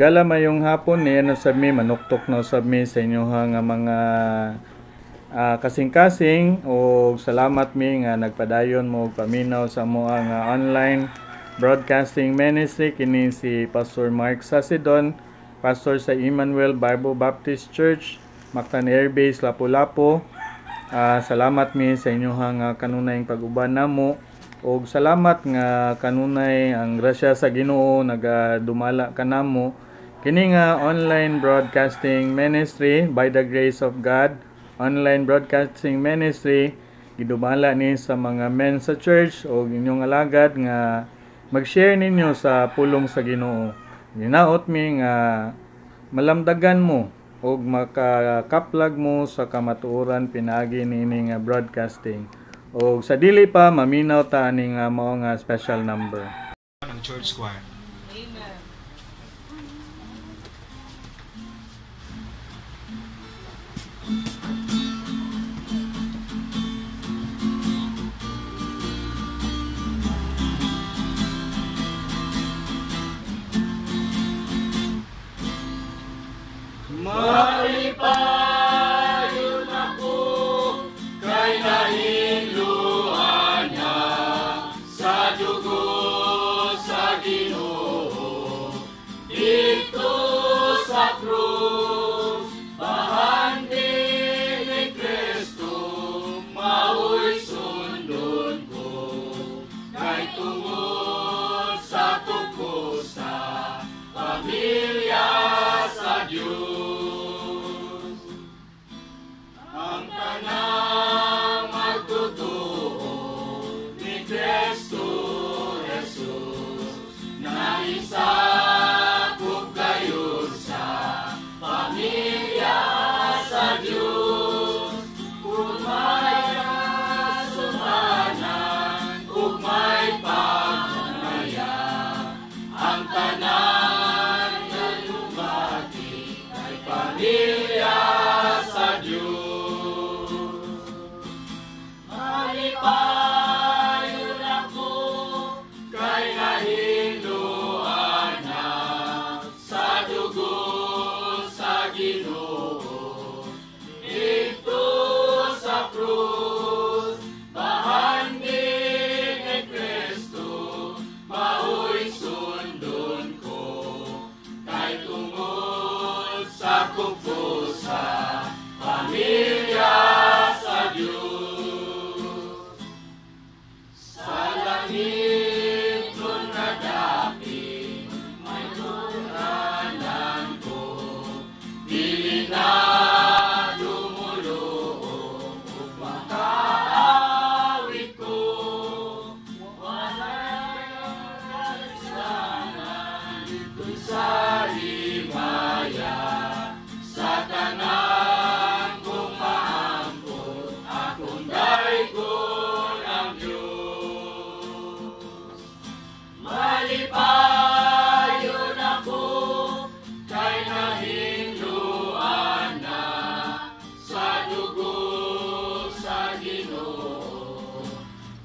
Gala mayong hapon. Ni ano sa mi manuktok na sa mi sa inyo nga mga ah, kasing-kasing. O salamat mi nga nagpadayon mo paminaw sa mo nga online broadcasting ministry. Kini si Pastor Mark Sasidon, pastor sa Emmanuel Bible Baptist Church, Mactan Air Base, Lapu-Lapu. Ah, salamat mi sa inyo nga kanunay pag-uban namo og salamat nga kanunay ang grasya sa Ginoo nagadumala kanamo kini nga online broadcasting ministry by the grace of God online broadcasting ministry gidumala ni sa mga men sa church o inyong alagad nga mag-share ninyo sa pulong sa Ginoo. Ginaot mi nga malamdagan mo og makakaplag mo sa kamatuoran pinagi nini nga broadcasting. O sa dili pa maminaw ta ani nga mao special number. Ng church choir.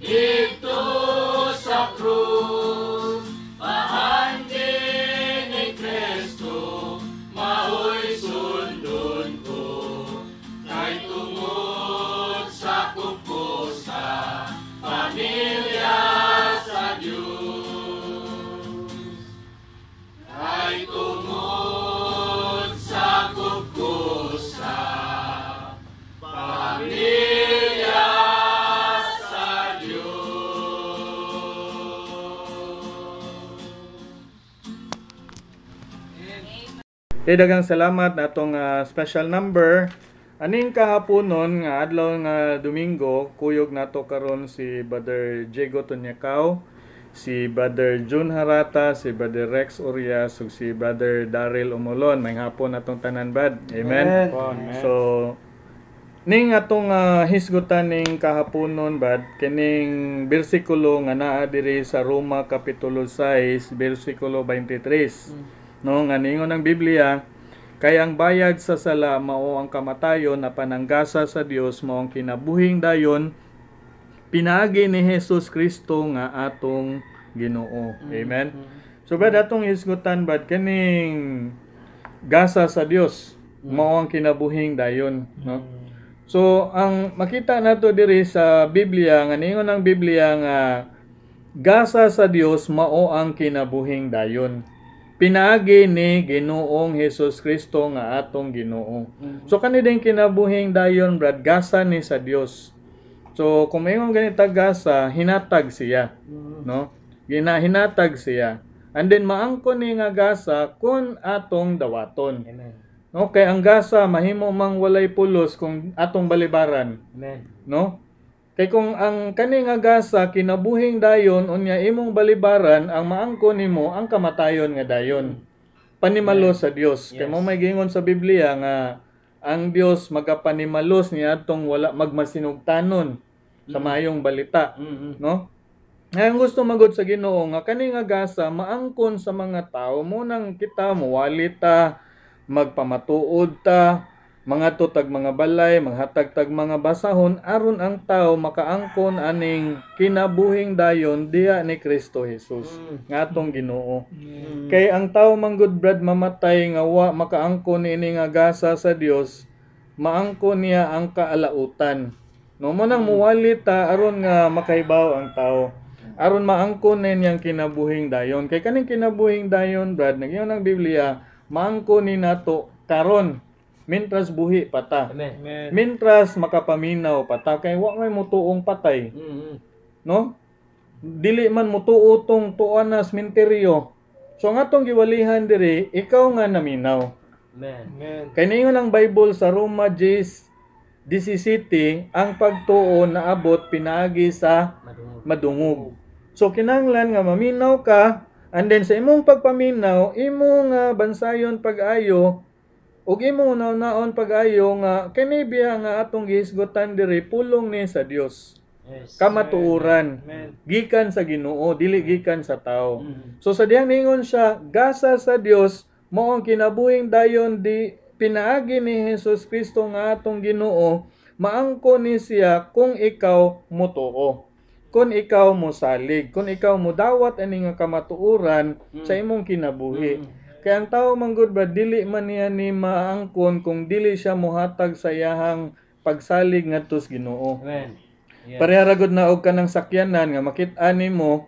itu sakru. Kay dagang salamat na atong ah, special number. Aning kahaponon nga adlaw nga Domingo, kuyog nato karon si Brother Diego Tonyakaw, si Brother Jun Harata, si Brother Rex Urias, ug si Brother Daryl Umulon. May hapon natong tanan bad. Amen. So ning atong ah, hisgutan ning kahaponon bad kining bersikulo nga naa diri sa Roma kapitulo 6 bersikulo 23. No nga ningon ng Biblia kay ang bayad sa sala mao ang kamatayon na pananggasa sa Dios mao ang kinabuhing dayon pinaagi ni Hesus Kristo nga atong Ginoo. Amen. So Brad, atong isgutan Brad, kaning gasa sa Dios mao ang kinabuhing dayon, no? So ang makita nato diri sa Biblia nga ningon ang Biblia nga gasa sa Dios mao ang kinabuhing dayon. Pinaagi ni Ginoong Hesus Kristo nga atong Ginoo. So kani din kinabuhing dayon Brad, gasa ni sa Dios. So kung mayong ganita gasa, hinatag siya, no? Gina hinatag siya. And then maangkon ni nga gasa kun atong dawaton. Amen. Okay, ang gasa mahimo mang walay pulos kung atong balibaran, Amen. no? Kay kung ang kani nga gasa kinabuhing dayon unya imong balibaran ang maangkon nimo ang kamatayon nga dayon. Panimalos sa Dios. Kay mo may gingon sa Biblia nga ang Dios magapanimalos niya atong wala magmasinugtanon sa mayong balita, Mm-hmm. no? Ngayon gusto magod sa Ginoo nga kani nga gasa maangkon sa mga tao mo nang kita muwali ta magpamatuod ta mga tutag mga balay maghatag tag mga basahon aron ang tao makaangkon aning kinabuhing dayon diha ni Kristo Jesus. Nga atong Ginoo. Kay ang tao manggod brad mamatay nga wa makaangkon ini nga gasa sa Dios maangkon niya ang kaalautan. No mo nang muwali ta aron nga makahibaw ang tao. Aron maangkon niyang kinabuhing dayon. Kay kaning kinabuhing dayon brad nagyon ang Biblia maangkon ni nato karon mintras buhi pata Amen. Amen. mintras makapaminaw pata kay wa may mutuong patay Mm-hmm. no dili man mutuo tong tuan na sementeryo so nga tong giwalihan diri ikaw nga naminaw Amen. Amen. kay ningon ang Bible sa Roma 10:17 ang pagtuo naabot pinaagi sa Madungog. madungog. So kinahanglan nga maminaw ka and then sa imong pagpaminaw, imong uh, bansayon pag-ayo ug imong naon pag-ayo nga kini biya nga atong gihisgotan diri pulong ni sa Dios. Yes. Kamatuoran Amen. gikan sa Ginoo dili gikan sa tao. Mm. So sa diyang ningon siya gasa sa Dios mao ang kinabuhing dayon di pinaagi ni Hesus Kristo nga atong Ginoo maangko ni siya kung ikaw mutuo kung ikaw mo salig kung ikaw mo dawat ani nga kamatuoran sa imong kinabuhi kaya ang tao manggod ba dili man niya ni maangkon kung dili siya mohatag sa iyahang pagsalig ngadto sa Ginoo Amen. Yes. Pareha ragod na og kanang sakyanan nga makit-an nimo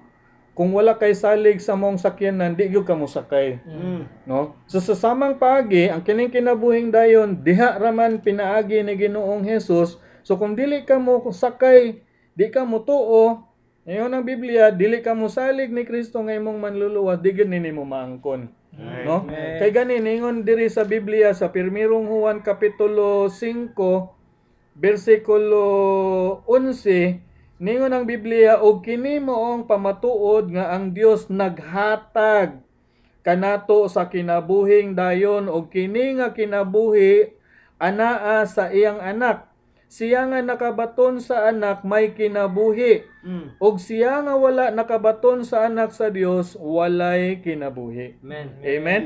kung wala kay salig sa mong sakyanan di gyud ka mosakay Mm. no so sa samang paagi ang kining kinabuhing dayon diha raman pinaagi ni Ginoong Hesus so kung dili ka mo sakay di ka mo tuo ngayon ang Biblia dili ka mo salig ni Kristo nga imong manluluwas di gyud nimo maangkon no? Kay gani ningon diri sa Biblia sa pirmirong Juan kapitulo 5 bersikulo 11 ningon ang Biblia og kini moong pamatuod nga ang Dios naghatag kanato sa kinabuhing dayon og kini nga kinabuhi anaa sa iyang anak siya nga nakabaton sa anak may kinabuhi Mm. og siya nga wala nakabaton sa anak sa Dios walay kinabuhi Amen. Amen.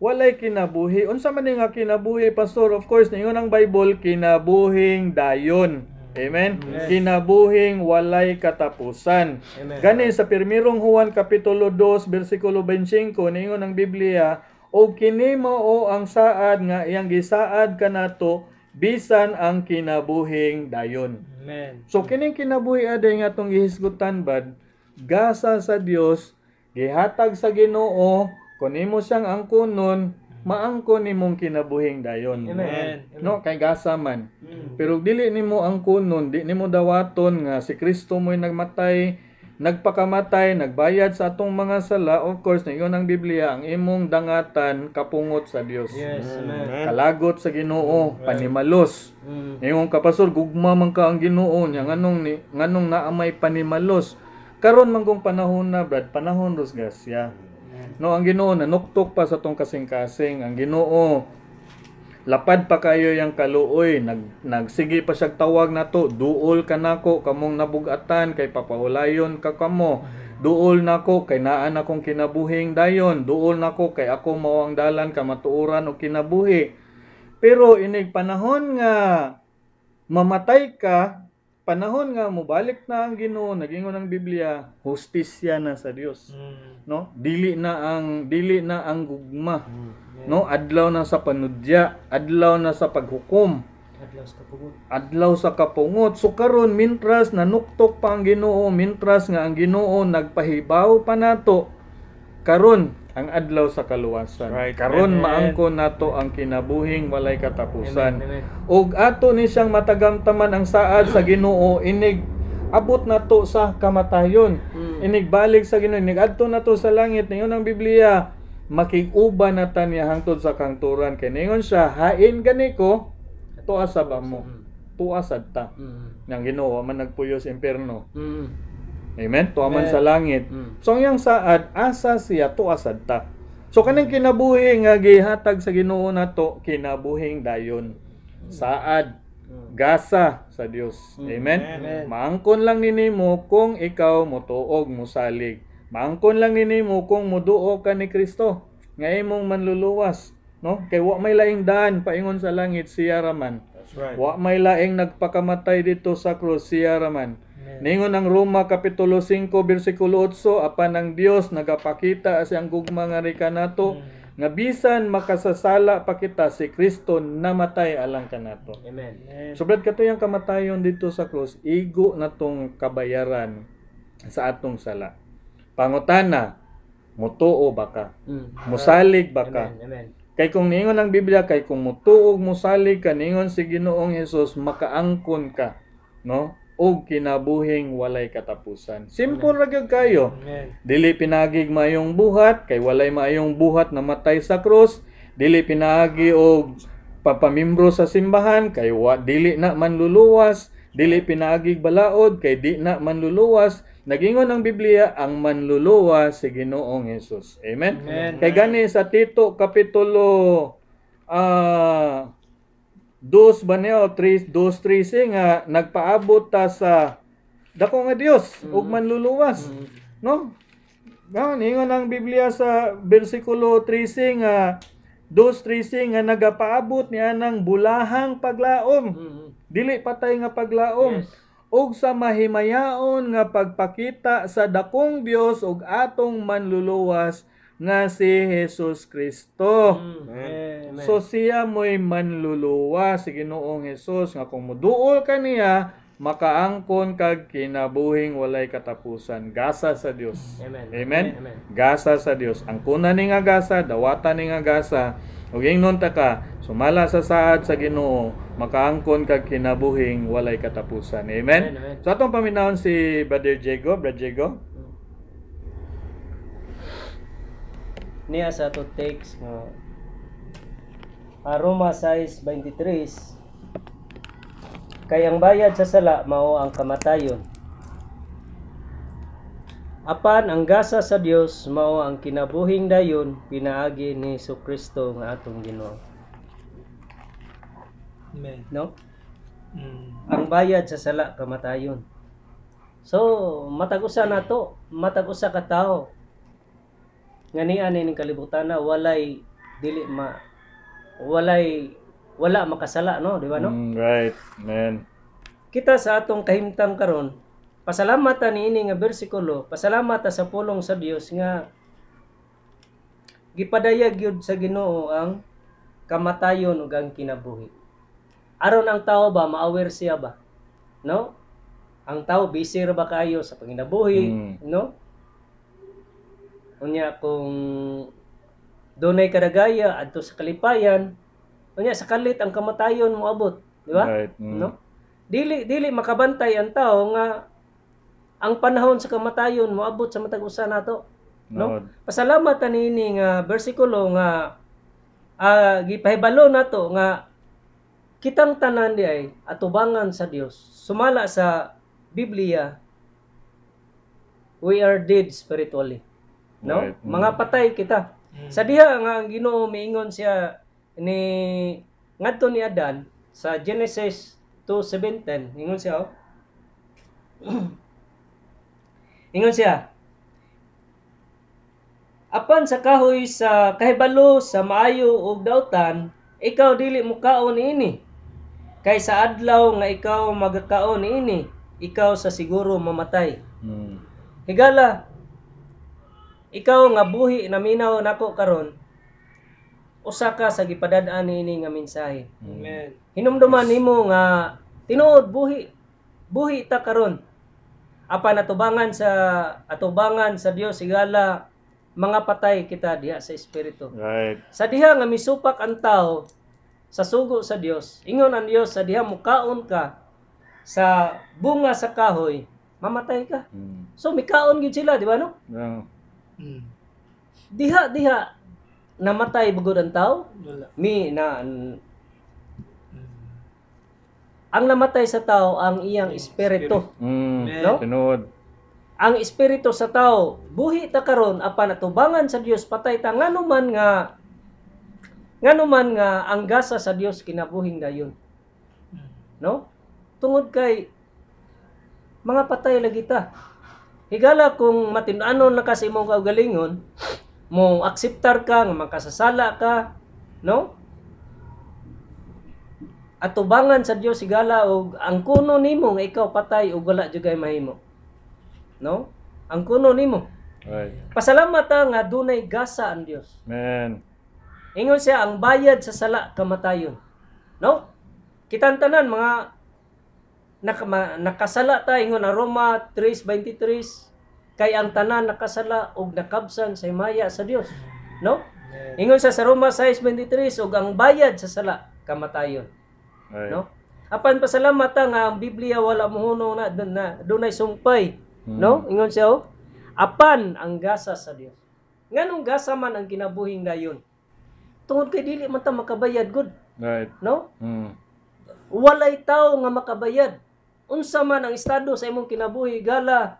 Walay kinabuhi. Unsa man nga kinabuhi, pastor? Of course, ningon ang Bible, kinabuhing dayon. Amen. Kinabuhing walay katapusan. Amen. Gani sa pirmirong Juan kapitulo 2 bersikulo 25 ningon ang Biblia, o kini mao ang saad nga iyang gisaad kanato bisan ang kinabuhing dayon. Amen. So kining kinabuhi aday nga atong gihisgutan bad, gasa sa Dios, gihatag sa Ginoo, kun imo siyang angkonon, maangkon nimong kinabuhing dayon. Amen. No, kay gasa man. Mm. Pero dili nimo angkonon, di nimo dawaton nga si Kristo mo'y nagmatay, nagpakamatay, nagbayad sa atong mga sala. Of course, ningon ang Biblia, ang imong dangatan kapungot sa Dios. Yes. Amen. Kalagot sa Ginoo, panimalos. Mm. Ngayon kapasol gugma man ka ang Ginoo niya nganong ni nganong naa may panimalos. Karon man kung panahon na brad, panahon ros gasya. No ang Ginoo nanuktok pa sa tong kasing-kasing. Ang Ginoo lapad pa kayo yang kaluoy. Nag nagsige pa siya tawag nato duol ka nako kamong nabugatan kay papaulayon ka kamo. Duol nako kay naa akong kinabuhing dayon. Duol nako kay ako mao ang dalan ka matuoran og kinabuhi. Pero inig panahon nga mamatay ka panahon nga mobalik na ang Ginoo nagingon ang Biblia hustisya na sa Dios Mm. no? Dili na ang dili na ang gugma. Mm. No adlaw na sa panudya adlaw na sa paghukom Adlaw sa kapugot. adlaw sa kapungot so karon mintras nanuktok pa ang Ginoo mintras nga ang Ginoo nagpahibaw pa nato karon ang adlaw sa kaluwasan Right. karon maangkon nato ang kinabuhing walay katapusan ug ato ni siyang matagamtaman ang saad sa Ginoo inig abot nato sa kamatayon Mm. inig balik sa Ginoo inig adto nato sa langit ningon ang Biblia makig-uban na ta niya hangtod sa kangturan kay ningon siya hain gani ko tuwa sa ba mo Mm. tuwa sad ta Mm. nang Ginoo man nagpuyo sa impierno Mm. amen tuwa man sa langit Mm. so ang iyang saad asa siya tuwa sad ta so kaning kinabuhi nga gihatag sa Ginoo nato kinabuhing dayon saad gasa sa Dios. Amen. Amen. Maangkon lang ninimo kung ikaw motuog mosalig. Maangkon lang ninimo kung moduo ka ni Kristo nga imong manluluwas, no? Kay wa may laing daan paingon sa langit siya raman. That's right. Wa may laing nagpakamatay dito sa krus siya raman. Amen. Ningon ang Roma kapitulo 5 bersikulo 8 apan ang Dios nagapakita sa ang gugma nga rika nato nga bisan makasasala pa kita si Kristo namatay alang kanato. Amen. Sobrad kato yung kamatayon dito sa krus, igo na tong kabayaran sa atong sala. Pangutana, mutuo ba ka? Mm. Musalig ba ka? Amen. Amen. Kay kung ningon ang Biblia, kay kung mutuog musalig ka, ningon si Ginoong Hesus, makaangkon ka. No? O kinabuhing walay katapusan. Simple ra gyud kayo. Amen. Dili pinagig mayong buhat, kay walay mayong buhat na matay sa krus. Dili pinagi og papamimbro sa simbahan, kay wa, dili na manluluwas. Dili pinagig balaod, kay di na manluluwas. Nagingon ang Biblia, ang manluluwas si Ginoong Hesus. Amen? Amen. Kay gani sa Tito Kapitulo ah dos ba niya o tres, dos, tres nga nagpaabot ta sa dako nga Dios ug manluluwas. Mm. No? Gawon, ingon ang Biblia sa versikulo 13 nga dos 13 nga nagapaabot niya ng bulahang paglaom. Mm. Dili patay nga paglaom. Yes. Ug sa mahimayaon nga pagpakita sa dakong Dios ug atong manluluwas nga si Jesus Kristo. Mm. Amen. So siya mo'y manluluwas si Ginoong Hesus nga kung muduol ka niya makaangkon kag kinabuhing walay katapusan. Gasa sa Dios. Amen. Amen. Amen. Gasa sa Dios. Ang kuna ni nga gasa, dawata ni nga gasa. Ug ingnon ta ka, sumala sa saad sa Ginoo, makaangkon kag kinabuhing walay katapusan. Amen. Amen, amen. So atong paminahon si Brother Diego, Brother Diego. niya sa to text nga ah, Roma 6:23 kay ang bayad sa sala mao ang kamatayon apan ang gasa sa Dios mao ang kinabuhing dayon pinaagi ni Hesus Kristo nga atong Ginoo Amen. no Mm. ang bayad sa sala kamatayon so matag-usa nato matag-usa ka tawo nga ni ani ning kalibutan na walay dili ma walay wala makasala no di ba no Mm, right. Amen. kita sa atong kahimtang karon pasalamat ta niini nga bersikulo pasalamat ta sa pulong sa Dios nga gipadayag yun sa Ginoo ang kamatayon ug ang kinabuhi aron ang tao ba ma-aware siya ba no ang tao busy ra ba kayo sa panginabuhi Mm. no unya kung dunay kadagaya adto sa kalipayan unya sa kalit ang kamatayon mo abot di ba Right. Mm. no dili dili makabantay ang tao nga ang panahon sa kamatayon moabot sa matag usa nato no No. pasalamat ta niini nga bersikulo nga ah gipahibalo nato nga kitang tanan di ay atubangan sa Dios sumala sa Biblia we are dead spiritually no Right. Mm. mga patay kita sa diha nga ang Ginoo miingon siya ni ngadto ni Adan sa Genesis 2:17 ingon siya oh. ingon siya Apan sa kahoy sa kahibalo sa maayo ug dautan ikaw dili mo kaon ini Kay sa adlaw nga ikaw magakaon ini, ikaw sa siguro mamatay. Mm. Higala, ikaw nga buhi na minaw nako karon, usa ka sa gipadad-an ini nga mensahe. Amen. Hinumduman nimo nga tinuod buhi. Buhi ta karon. Apan atubangan sa atubangan sa Dios higala mga patay kita diha sa espiritu. Right. Sa diha nga misupak ang tao sa sugo sa Dios, ingon ang Dios sa diha mukaon ka sa bunga sa kahoy, mamatay ka. Mm. So mikaon gid sila, di ba no? Yeah. Mm. Diha diha namatay bugod ang tao, Wala. mi na. Ang namatay sa tao ang iyang espiritu. Mm. No? Ang espiritu sa tao buhi ta karon apan atubangan sa Dios patay ta ngano man nga ngano man nga ang gasa sa Dios kinabuhing dayon. No? Tungod kay mga patay lagi ta. Higala kung matinanon na kasi imong kaugalingon, mo akseptar ka nga makasasala ka, no? Atubangan sa Dios higala og ang kuno nimo nga ikaw patay ug wala jud kay mahimo. No? Ang kuno nimo. Right. Pasalamat ta nga dunay gasa ang Dios. Man. Ingon siya ang bayad sa sala kamatayon. No? Kitang tanan mga naka, ma- nakasala ta ingon ang Roma 3:23 kay ang tanan nakasala ug nakabsan sa himaya sa Dios. No? Ingon siya sa Roma 6:23 ug ang bayad sa sala kamatayon. Right. No? Apan pasalamat ta nga ang Biblia wala mohunong na dun na dunay sumpay. No? Ingon siya oh. Apan ang gasa sa Dios. Nganong gasa man ang kinabuhing dayon? Tungod kay dili man ta makabayad gud, Right. no? Mm. Walay tao nga makabayad. Unsa man ang estado sa imong kinabuhi gala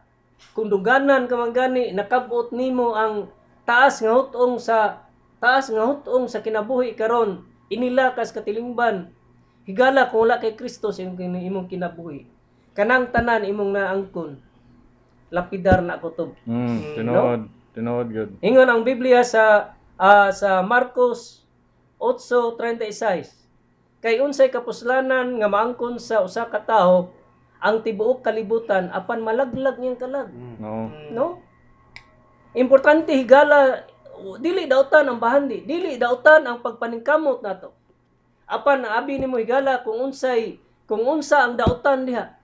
kung duganan ka man gani nakabot nimo ang taas nga hutong sa taas nga hutong sa kinabuhi karon inilakas katilingban higala kung wala kay Kristo sa imong imong kinabuhi kanang tanan imong naangkon lapidar na kutob Mm. Tinuod. Tinuod good. Ingon ang Biblia sa ah, sa Marcos 8:36. Kay unsay kapuslanan nga maangkon sa usa ka tawo ang tibuok kalibutan apan malaglag niyang kalag, No. no? Importante higala dili dautan ang bahandi, dili dautan ang pagpaningkamot nato. Apan abi nimo higala kung unsay kung unsa ang dautan diha.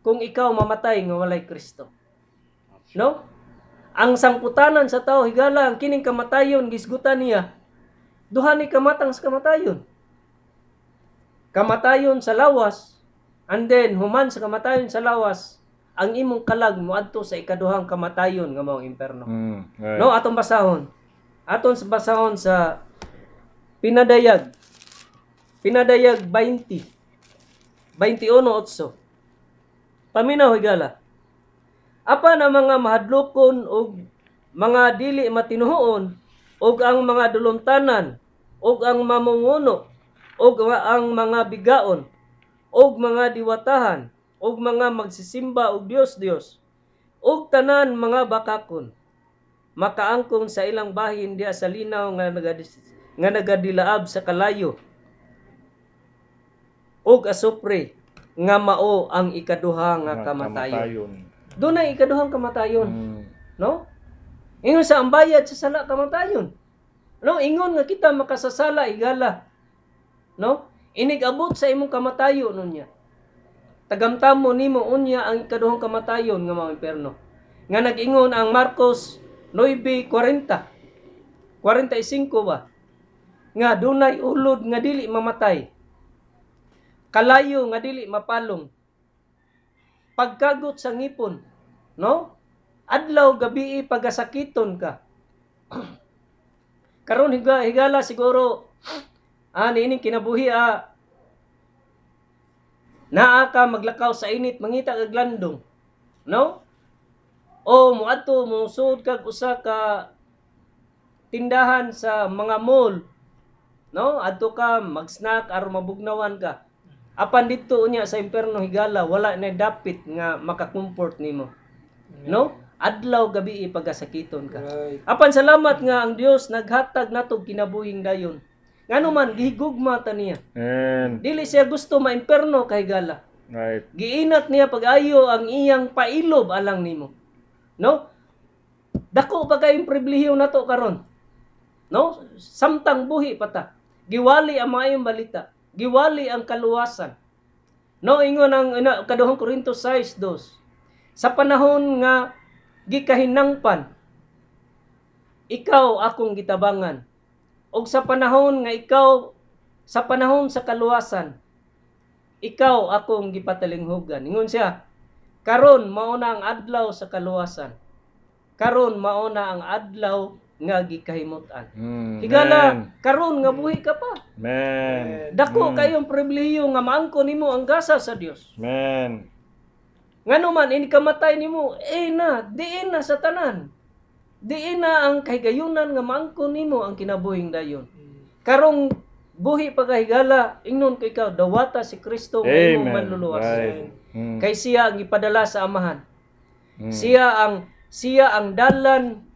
Kung ikaw mamatay nga walay Kristo. No? Ang sangputanan sa tao higala ang kining kamatayon gisgutan niya. Duha ni kamatang sa kamatayon. Kamatayon sa lawas and then human sa kamatayon sa lawas ang imong kalag moadto sa ikaduhang kamatayon nga mao imperno. Mm. Right. No, atong basahon. Aton sa basahon sa Pinadayag. Pinadayag 20. 21.8. Paminaw higala. Apa na mga mahadlokon og mga dili matinuhoon og ang mga dulumtanan og ang mamunguno og ang mga bigaon og mga diwatahan og mga magsisimba og Dios Dios og tanan mga bakakon makaangkong sa ilang bahin diya sa linaw nga nagadilaab sa kalayo ug asupre nga mao ang ikaduha nga kamatayon. Dunay ikaduhang kamatayon, Mm. no? Ingon sa ang bayad sa sala kamatayon. No, ingon nga kita makasasala igala. No? Inigabot sa imong kamatayon nunya. Tagamtamo nimo unya ang ikaduhang kamatayon nga mga imperno. Nga nag-ingon ang Marcos 9:40. 45 ba? Nga dunay ulod nga dili mamatay. Kalayo nga dili mapalong. Pagkagot sa ngipon, no? Adlaw gabi pagasakiton ka. Karon higa higala siguro ah niining kinabuhi ah naa ka maglakaw sa init mangita kag landong. No? O muadto musud kag usa ka tindahan sa mga mall. No? Adto ka mag-snack aron mabugnawan ka. Apan dito unya sa imperno higala wala na dapit nga makakomfort nimo. No? Adlaw gabi pagasakiton ka. Right. Apan salamat nga ang Dios naghatag nato kinabuhing dayon. Ngano man gihigugma ta niya. Amen. Dili siya gusto maimperno kay gala. Right. Giinat niya pag-ayo ang iyang pailob alang nimo. No? Dako pa kayong pribilehiyo nato karon. No? Samtang buhi pata. Giwali ang maayong balita. Giwali ang kaluwasan. No, ingon ang ina, kaduhang Korinto 6:2. Sa panahon nga gikahinangpan ikaw akong gitabangan. Og sa panahon nga ikaw sa panahon sa kaluwasan ikaw akong gipatalinghugan. Ingon siya, karon mao na ang adlaw sa kaluwasan. Karon mao na ang adlaw nga gikahimutan. Mm. Higala, karon nga buhi ka pa. Amen. Dako kayong pribilehiyo nga maangko nimo ang gasa sa Dios. Amen. Ngano man ini kamatay nimo, eh na, diin na sa tanan. Diin na ang kahigayunan nga maangko nimo ang kinabuhing dayon. Karong buhi pagahigala, ingnon ko ikaw, dawata si Kristo nga imong manluluwas. Right. Mm. Kay siya ang ipadala sa amahan. Mm. Siya ang siya ang dalan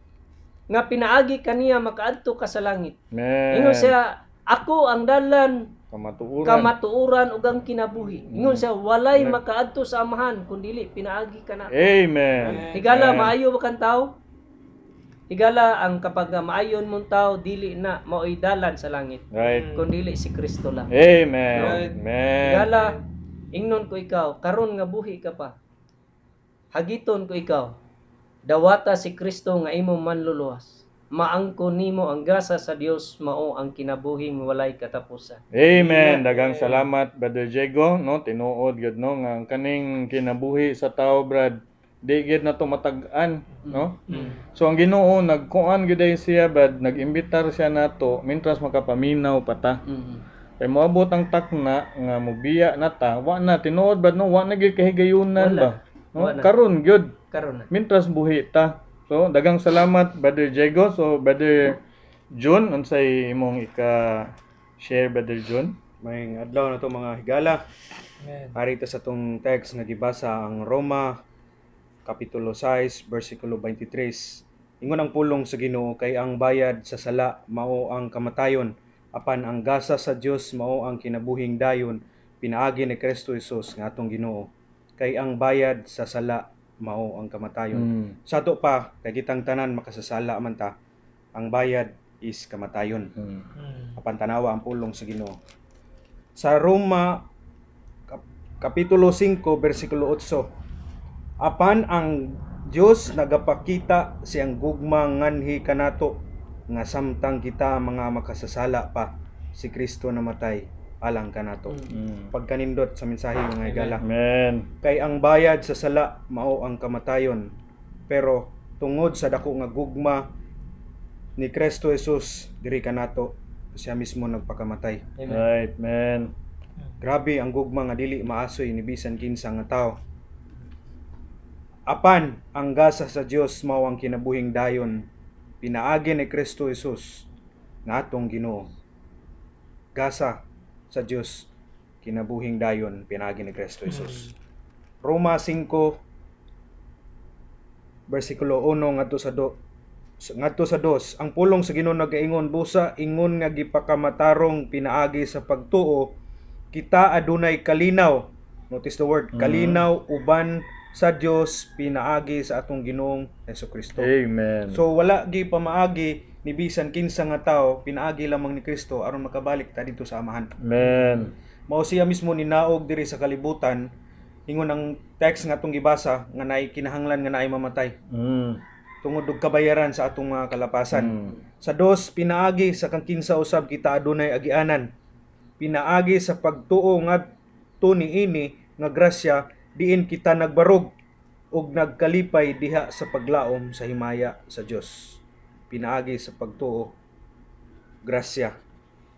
nga pinaagi kaniya makaadto ka sa langit. Amen. Ingon siya, ako ang dalan Kamatuuran. kamatuuran ug ang kinabuhi. Ingon siya, walay makaadto sa amahan kundili pinaagi ka na. Amen. Higala Amen. maayo ba kang tao? Higala ang kapag maayon mong tao dili na mao'y dalan sa langit. Right. Kundili si Kristo lang. Amen. Amen. Higala ingnon ko ikaw karon nga buhi ka pa. Hagiton ko ikaw. Dawata si Kristo nga imong manluluwas. Maangko nimo ang grasa sa Dios mao ang kinabuhing walay katapusan. Amen. Dagang salamat Brother Diego, no? Tinuod gud no nga ang kaning kinabuhi sa tao, brad. Di gid na to matag-an, no? So ang Ginoo nagkuan gid ay siya, brad, nag-imbitar siya nato mintras makapaminaw pa ta. Mm. Kay moabot ang takna nga mobiya na ta, wa na tinuod brad no, wa na gid kahigayunan ba? No? Karon gyud Karon na. mintras buhi ta. So dagang salamat Brother Diego. So Brother June, unsay imong ika share Brother June? May adlaw na to mga higala. Ari ta sa tong text nga gibasa ang Roma kapitulo 6 bersikulo 23. Ingon ang pulong sa Ginoo kay ang bayad sa sala mao ang kamatayon apan ang gasa sa Dios mao ang kinabuhing dayon pinaagi ni Kristo Jesus nga atong Ginoo kay ang bayad sa sala mao ang kamatayon. Mm. Sa ato pa kay kitang tanan makasasala man ta ang bayad is kamatayon Mm. apan tanawa ang pulong sa Ginoo. Sa Roma kap- kapitulo 5 bersikulo 8. Apan ang Dios nagapakita siyang gugma nganhi kanato nga samtang kita mga makasasala pa si Kristo namatay alang kanato. Mm. Pagkanindot sa mensahe mga higala. Amen. Kay ang bayad sa sala mao ang kamatayon. Pero tungod sa dako nga gugma ni Kristo Jesus diri kanato siya mismo nagpakamatay. Amen. Right, man. Grabe ang gugma nga dili maasoy ni bisan kinsa nga tao. Apan ang gasa sa Dios mao ang kinabuhing dayon pinaagi ni Kristo Jesus nga atong Ginoo. Gasa sa Dios kinabuhing dayon pinaagi ni Kristo Jesus. Roma 5 bersikulo 1 ngadto sa do ngadto sa dos ang pulong sa Ginoo nagaingon busa ingon nga gipakamatarong pinaagi sa pagtuo kita adunay kalinaw notice the word kalinaw uban sa Dios pinaagi sa atong Ginoong Hesus Kristo Amen. so wala gi pamaagi ni bisan kinsa nga tao pinaagi lamang ni Kristo aron makabalik ta dito sa amahan Amen. mao siya mismo ninaog diri sa kalibutan ingon ang text nga atong gibasa nga naay kinahanglan nga naay mamatay Mm. tungod og kabayaran sa atong mga kalapasan Mm. sa dos pinaagi sa kang kinsa usab kita adunay agianan pinaagi sa pagtuo nga niini nga grasya diin kita nagbarog ug nagkalipay diha sa paglaom sa himaya sa Dios pinaagi sa pagtuo grasya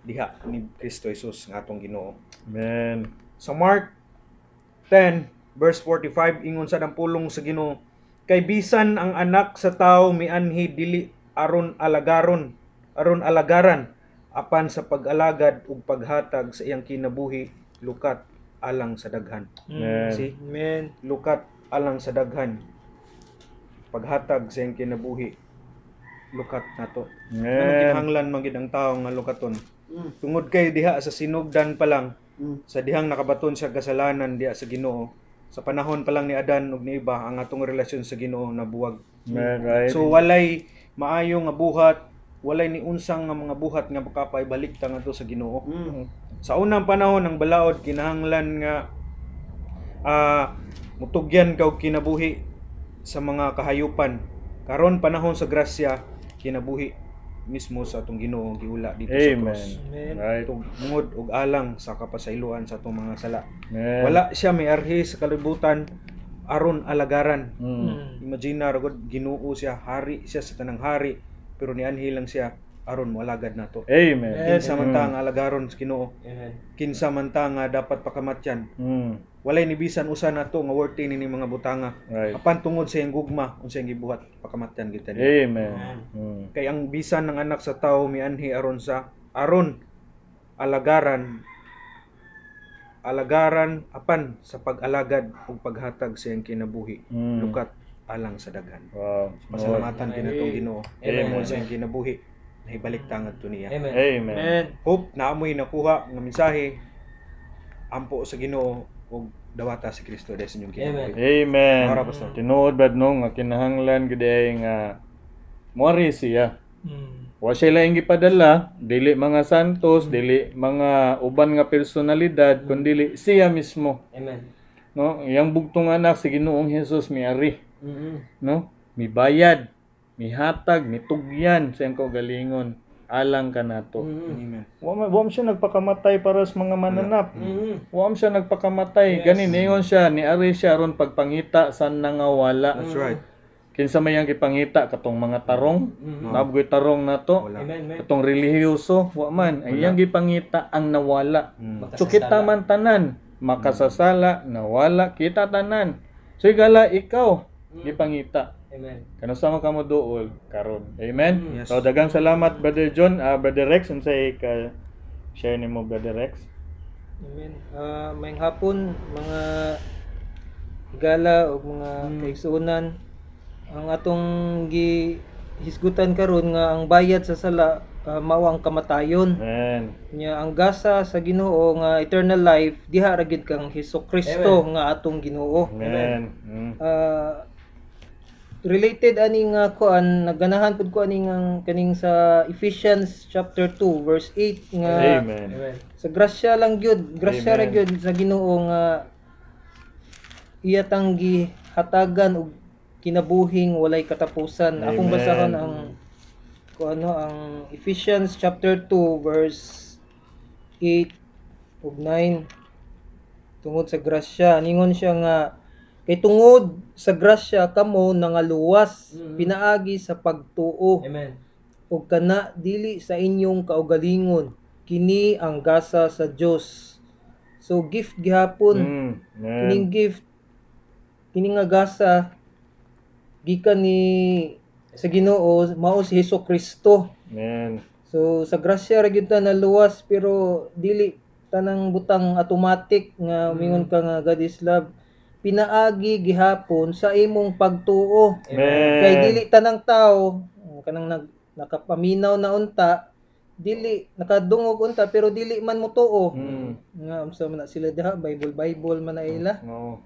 diha ni Kristo Jesus nga atong Ginoo Amen. sa Mark 10 verse 45 ingon sa pulong sa Ginoo kay bisan ang anak sa tao mianhi dili aron alagaron aron alagaran apan sa pag-alagad ug paghatag sa iyang kinabuhi lukat alang sa daghan Amen. si lukat alang sa daghan paghatag sa iyang kinabuhi lukat nato Amen. kinahanglan man gid ang tawo nga lukaton Mm. Tungod kay diha sa sinugdan pa lang, Mm. sa dihang nakabaton sa kasalanan diha sa Ginoo, sa panahon pa lang ni Adan ug ni Iba ang atong relasyon sa Ginoo nabuwag. Man, right. So walay maayo nga buhat, walay ni unsang nga mga buhat nga makapay balik ta ngadto sa Ginoo. Mm. Sa unang panahon ng balaod kinahanglan nga ah mutugyan ka og kinabuhi sa mga kahayupan. Karon panahon sa grasya kinabuhi mismo sa atong Ginoo ang giula dito sa Amen. cross. Right. Tungod og alang sa kapasayloan sa atong mga sala. Man. Wala siya may arhi sa kalibutan aron alagaran. Mm. Imagine na ragod Ginoo siya, hari siya sa tanang hari, pero nianhi lang siya aron moalagad nato. Amen. Kinsa man ta nga alagaron sa Ginoo, Amen. kinsa man ta nga dapat pakamatyan. Mm. Walay ni bisan usa nato nga worthy ni mga butanga. Right. Apan tungod sa iyang gugma unsa iyang gibuhat pakamatyan kita niya. Amen. Mm. Kay ang bisan ng anak sa tao mianhi aron sa aron alagaran alagaran apan sa pag-alagad ug paghatag sa iyang kinabuhi Mm. lukat alang sa daghan. Wow. Pasalamatan kinatong Ginoo. Amen. Sa iyang kinabuhi nahibalik ta ngadto niya. Amen. Amen. Hope na amoy nakuha nga mensahe ampo sa Ginoo ug dawata si Kristo dahil sa inyong kinabuhi. Amen. Mara, Pastor. Tinuod bad no nga kinahanglan ay nga mori siya. Wa siya lang gipadala, dili mga santos, dili mga uban nga personalidad, kundi siya mismo. Amen. No, iyang bugtong anak si Ginoong Hesus miari, Mm. no? Mibayad, mihatag, mitugyan sa iyang kaugalingon alang kanato. Mm. Amen. Wa wa siya nagpakamatay para sa mga mananap. Mm. Wa man siya nagpakamatay. Ganin ingon siya ni ari siya ron pagpangita sa nangawala. That's right. Kinsa may yang gipangita katong mga tarong, Mm. nabgoy tarong nato. Katong relihiyoso, wa man. Ay yang gipangita ang nawala. Mm. So kita man tanan, makasasala, nawala, kita tanan. So igala ikaw gipangita. Amen. Kano sa mga kamo duol karon. Amen. Yes. So dagang salamat Brother John, ah, Brother Rex unsay ka share nimo Brother Rex. Amen. Ah, mayang hapon mga higala o mga kaigsuonan ang atong gi hisgutan karon nga ang bayad sa sala uh, mao ang kamatayon. Amen. Nya ang gasa sa Ginoo nga eternal life diha ra gyud kang Hesus Kristo nga atong Ginoo. Amen. Mm. Ah, related ani nga kuan nagganahan pud ko ani nga kaning sa Ephesians chapter 2 verse 8 nga Amen. Amen. sa grasya lang gyud grasya ra gyud sa Ginoo nga iya tanggi hatagan og kinabuhing walay katapusan akong Amen. basahon ang ko ano ang Ephesians chapter 2 verse 8 ug 9 tungod sa grasya ningon siya nga kay tungod sa grasya kamo nangaluwas Mhm. pinaagi sa pagtuo Amen. ug kana dili sa inyong kaugalingon kini ang gasa sa Dios so gift gihapon Mm. Kining gift kini nga gasa gikan ni sa Ginoo mao si Hesus Kristo Amen. so sa grasya ra gyud ta naluwas pero dili tanang butang automatic nga mingon ka nga God is love pinaagi gihapon sa imong pagtuo Amen. kay dili tanang tao oh, kanang nag nakapaminaw na unta dili nakadungog unta pero dili man mo tuo Mm. nga unsa man na sila diha Bible Bible man na ila No.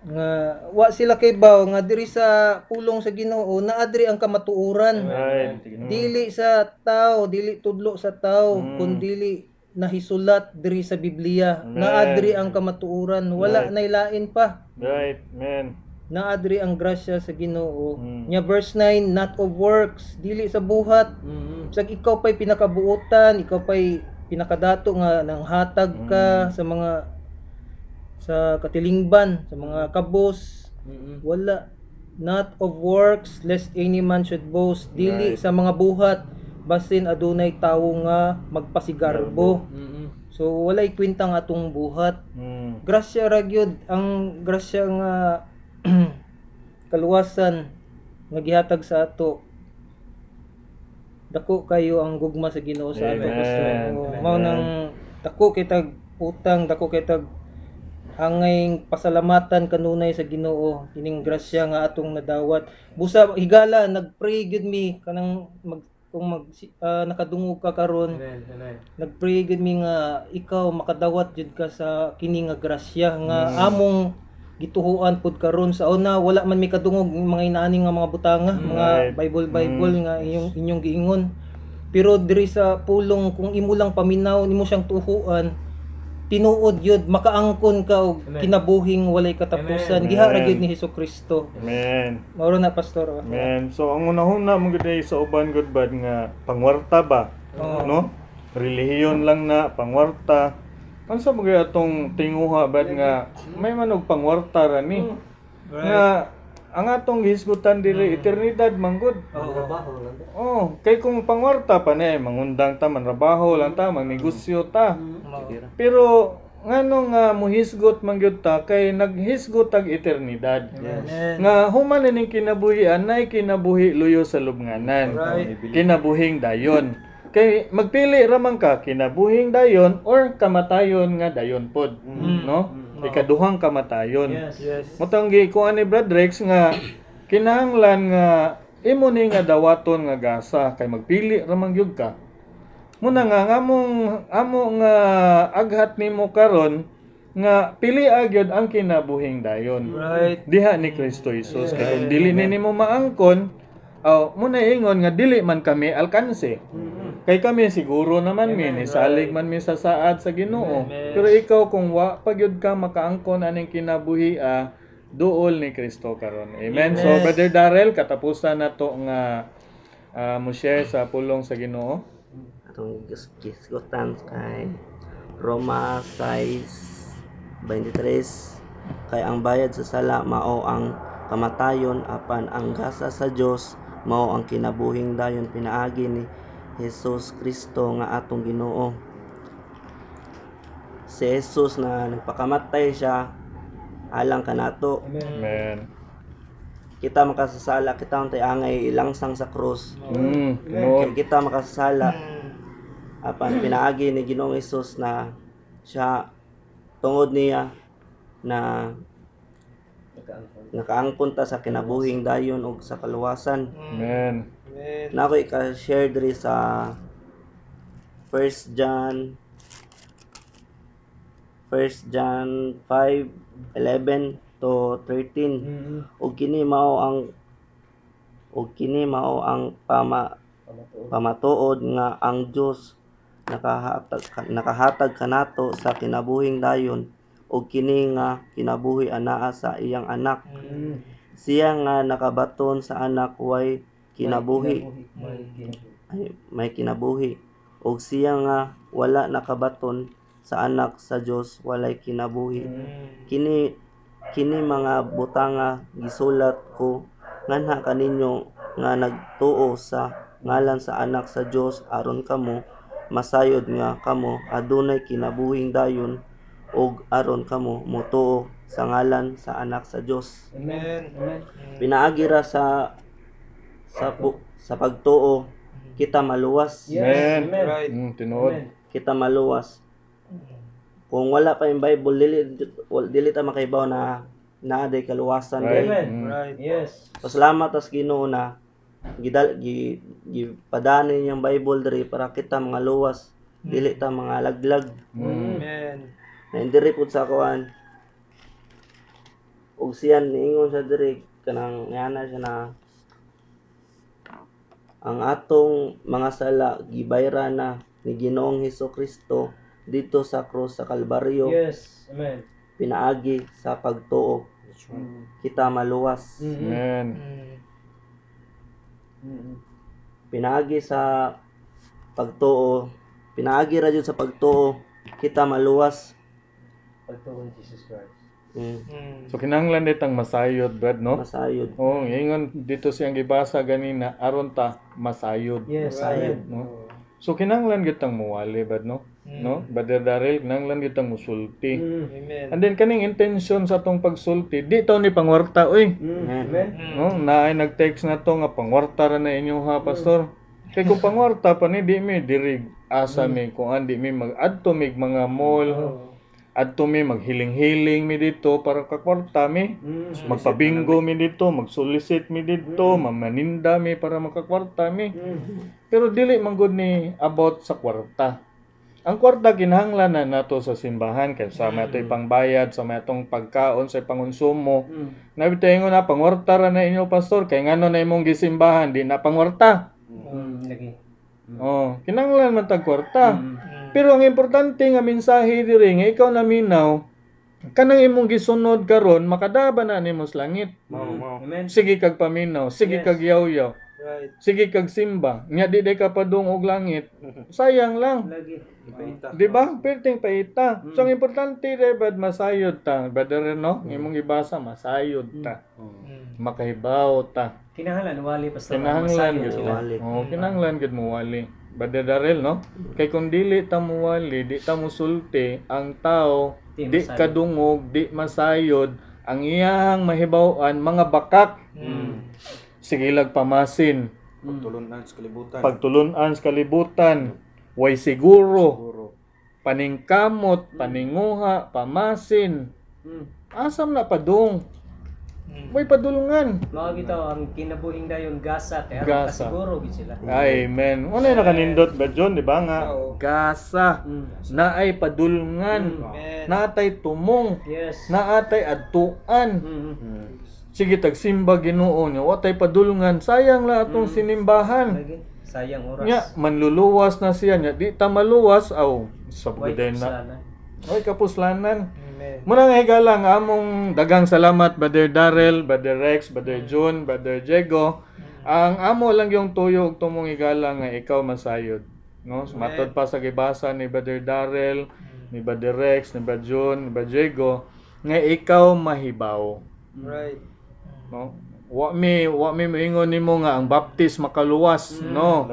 nga wa sila kay baw nga diri sa pulong sa Ginoo naa diri ang kamatuoran. Mm. dili sa tao dili tudlo sa tao Mm. kundi nahisulat diri sa Biblia Amen. naa diri ang kamatuoran wala Right. nay lain pa Right. Amen. naadri ang grasya sa Ginoo. Mm. Nya verse 9, not of works, dili sa buhat. Mm. Sag ikaw pa'y pinakabuotan, ikaw pa'y pinakadato nga nang hatag ka sa mga sa katilingban, sa mga kabos. Mm. Wala not of works lest any man should boast. Dili Right. sa mga buhat basin adunay tawo nga magpasigarbo. Mm. So walay kwintang atong buhat. Mm. grasya ra gyud ang grasya nga kaluwasan nga gihatag sa ato dako kayo ang gugma sa Ginoo sa ato Amen. mao nang dako kay tag utang dako kay tag hangay pasalamatan kanunay sa Ginoo kining grasya nga atong nadawat busa higala nagpray gyud mi kanang mag kung mag ah, nakadungog ka karon nagpray gid mi nga ikaw makadawat jud ka sa kini nga grasya nga among gituhuan pud karon. Sa una wala man mi kadungog mga inaani nga mga butanga mga Right. Bible Bible nga inyong inyong giingon. Pero diri sa pulong kung imo lang paminaw nimo siyang tuhuan tinuod yun makaangkon ka og Amen. kinabuhing walay katapusan Amen. giha ra Amen. gyud ni Hesukristo Amen. Mauro na pastor. oh. Amen. So ang unahuna mo gud sa uban good bad nga pangwarta ba? Oo. No? Relihiyon lang na pangwarta. Unsa mo gyud atong tinguha bad nga may manog pangwarta ra ni? Nga ang atong hisgutan diri eternidad manggod. Trabaho lang. Oh, kay kung pangwarta pa ni mangundang ta manrabaho lang ta, magnegosyo ta. Pero ngano nga muhisgot man gyud ta kay naghisgot tag eternidad. Amen. Nga human ning kinabuhian nay kinabuhi luyo sa lubnganan. Right. Kinabuhing dayon. Kay magpili ra man ka kinabuhing dayon or kamatayon nga dayon pod, no? Ikaduhang kamatayon. Yes. Yes. Mutang gi ko ani Brad Rex nga kinahanglan nga imo ni nga dawaton nga gasa kay magpili ra man gyud ka. Muna nga nga among amo nga aghat nimo karon nga pili agyod ang kinabuhing dayon. Right. Diha ni Kristo Jesus kay kung dili ni nimo maangkon aw muna ingon nga dili man kami alkanse. Kay kami siguro naman mi ni salig man mi sa saad sa Ginoo. Pero ikaw kung wa pagyud ka makaangkon aning kinabuhi ah, duol ni Kristo karon. Amen. So Brother Darrell katapusan na to nga ah, mo share sa pulong sa Ginoo. atong gis- gisgutan kay Roma 6 23 kay ang bayad sa sala mao ang kamatayon apan ang gasa sa Dios mao ang kinabuhing dayon pinaagi ni Jesus Kristo nga atong Ginoo. Si Jesus na nagpakamatay siya alang kanato Amen. kita makasasala kita ang angay ilangsang sa krus. Mm, kita makasasala. Apan pinaagi ni Ginoong Hesus na siya tungod niya na nakaangkon ta sa kinabuhing dayon ug sa kaluwasan. Amen. Amen. na ako ika-share diri sa 1 John 1 John 5:11 to 13 ug kini mao ang ug kini mao ang pama pamatuod. nga ang Dios nakahatag nakahatag kanato sa kinabuhing dayon. Ug kini nga kinabuhi anaa sa iyang anak. Siya nga nakabaton sa anak way kinabuhi. Ay, may kinabuhi. Ug siya nga wala nakabaton sa anak sa Dios walay kinabuhi. Kini kini mga butanga gisulat ko nganha kaninyo nga nagtuo sa ngalan sa anak sa Dios aron kamo masayod nga kamo adunay kinabuhing dayon ug aron kamo motuo sa ngalan sa anak sa Dios Amen. pinaagi ra sa sa pu- sa pagtuo kita maluwas Amen. Right. Mm, tinuod. kita maluwas kung wala pa yung Bible dili dili ta makaibaw na naa day kaluwasan Right. right. Mm. Right. Yes. Pasalamat as Ginoo na gidal gi, gi padani niyang Bible diri para kita mga luwas dili ta mga laglag Mm. Amen. na indiri pud sa kuan ug siyan niingon sa diri kanang yana siya na ang atong mga sala gibayra na ni Ginoong Hesus Kristo dito sa krus sa Kalbaryo Yes. Amen. pinaagi sa pagtuo kita maluwas Amen. Mm. pinaagi sa pagtuo pinaagi ra sa pagtuo kita maluwas Pagtuon ni Jesus Christ. Mm, Mm. So kinahanglan ditang masayod, Brad, no? masayod Oh, ingon dito siyang gibasa ganina aron ta masayod. Yes. Masayod. No? So kinahanglan gitang muwali, Brad, no? No? Brother Daryl, kinahanglan gitang musulti. Mm. Amen. And then kaning intention sa tong pagsulti, di to ni pangwarta oy. Mm. Amen. No, naay nag-text na to nga pangwarta ra na inyo ha, pastor. Kay kung pangwarta pa ni di mi dirig asa mi kung andi mi mag adto mig mga mall. Adto mi maghiling-hiling mi dito para kakwarta mi. Mm. Magpabingo mi dito, magsolicit mi dito, mamaninda mi para makakwarta mi. Pero dili man gud ni about sa kwarta. Ang kwarta kinahanglan na nato sa simbahan kay sa may ato'y pangbayad, sa may atong pagkaon, sa pangonsumo. Mm. Nabitayin ko na pangwarta ra na inyo pastor kay ngano na imong gisimbahan di na pangwarta. Mm. Lagi. Oh, kinahanglan man tag kwarta. Mm. Pero ang importante nga mensahe diri nga ikaw na minaw kanang imong gisunod karon makadaba na nimo sa langit. Mao, mao. Amen. Sige kag paminaw, sige Yes. kag yaw-yaw, Right. sige kag simba. Nya di day ka padung og langit. Sayang lang. Lagi. Ipaita. Di ba? Perting paita. So ang importante rebad masayod ta. Brother no, imong ibasa masayod ta. Mm. Makahibaw ta. Kinahanglan wali pastor. Kinahanglan sila. Wali. Oh, kinahanglan gid mo wali. Brother Darrell no? Kay kung dili ta mo wali, di ta mo sulti, ang tao Di di kadungog, di masayod, ang iyang mahibaw-an mga bakak. Mm. Sigilag pamasin, Pagtulunan sa kalibutan. pagtulunan sa kalibutan, way siguro, Siguro. paningkamot, paninguha, pamasin. Mm. Asam na padung. May padulungan. Mao bitaw ang kinabuhing dayon gasa kay aron Gasa. kasiguro gid sila. Amen. Ano yung nakanindot ba John, di ba nga? Oo. Gasa. Mm. Naay padulungan. Amen. Naatay tumong. Yes. Naatay adtuan. Mm. Hmm. Sige, tagsimba ginoo niya. Watay padulungan. Sayang la atong sinimbahan. Lagi. Sayang oras. Nya, manluluwas na siya niya. Di ta maluwas. Aw, sa Way na. sana. Ay, kapuslanan. Amen. Muna nga higala nga among dagang salamat Brother Darrell, Brother Rex, Brother June, Brother Diego. Ang amo lang yung tuyo ug tumong higala nga ikaw masayod. No? Matod pa sa gibasa ni Brother Darrell, ni Brother Rex, ni Brother June, ni Brother Diego nga ikaw mahibaw. Right. No? Wa mi wa mi moingon nimo nga ang baptis makaluwas, no?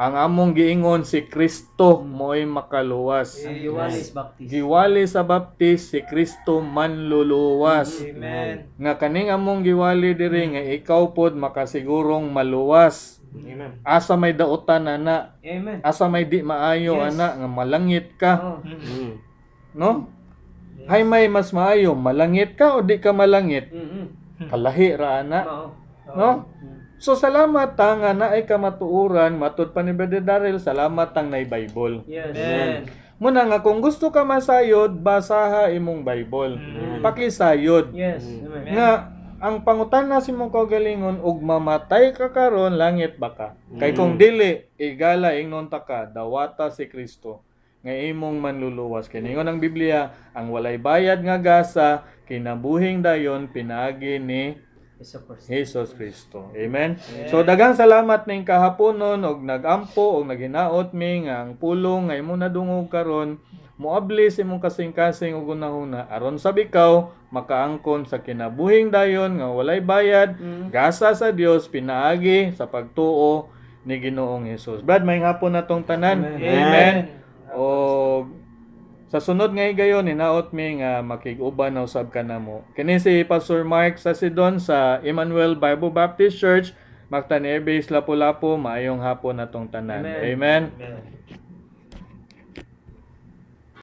Ang among giingon si Kristo mo'y makaluwas. Baptist. Giwali sa baptis si Kristo manluluwas. Amen. Nga kaning among giwali diri nga ikaw pod makasigurong maluwas. Amen. Asa may dautan ana, Amen. asa may di maayo Yes. ana nga malangit ka, Oh. Mm. no? Hay may mas maayo, malangit ka o di ka malangit? Mm. Kalahi ra ana, Mao. no? So salamat ta nga naay ka matuuran, matud pa ni Brother Darrell, salamat tang nay Bible. Yes. Amen. Muna nga kung gusto ka masayod, basaha imong Bible. Pakisayod. Yes. Amen. Nga ang pangutan na si mong kagalingon ug mamatay ka karon langit baka. Kay kung dili igala ingnon ta ka dawata si Kristo nga imong manluluwas kay ningon ang Biblia ang walay bayad nga gasa kinabuhing dayon pinaagi ni. Jesus Kristo. Amen. So daghang salamat ning kahaponon og nagampo og naghinaot mi nga ang pulong nga imo nadungog karon moabli sa imong kasing-kasing ug unahuna aron sa bikaw makaangkon sa kinabuhing dayon nga walay bayad gasa sa Dios pinaagi sa pagtuo ni Ginoong Hesus. Brad, may hapon na tong tanan. Amen. O sa sunod nga higayon hinaot mi nga makig-uban na usab ka namo. Kini si Pastor Mark sa Sidon sa Emmanuel Bible Baptist Church, Mactan Air Base Lapu-Lapu, maayong hapon na tong tanan. Amen. Amen. Amen.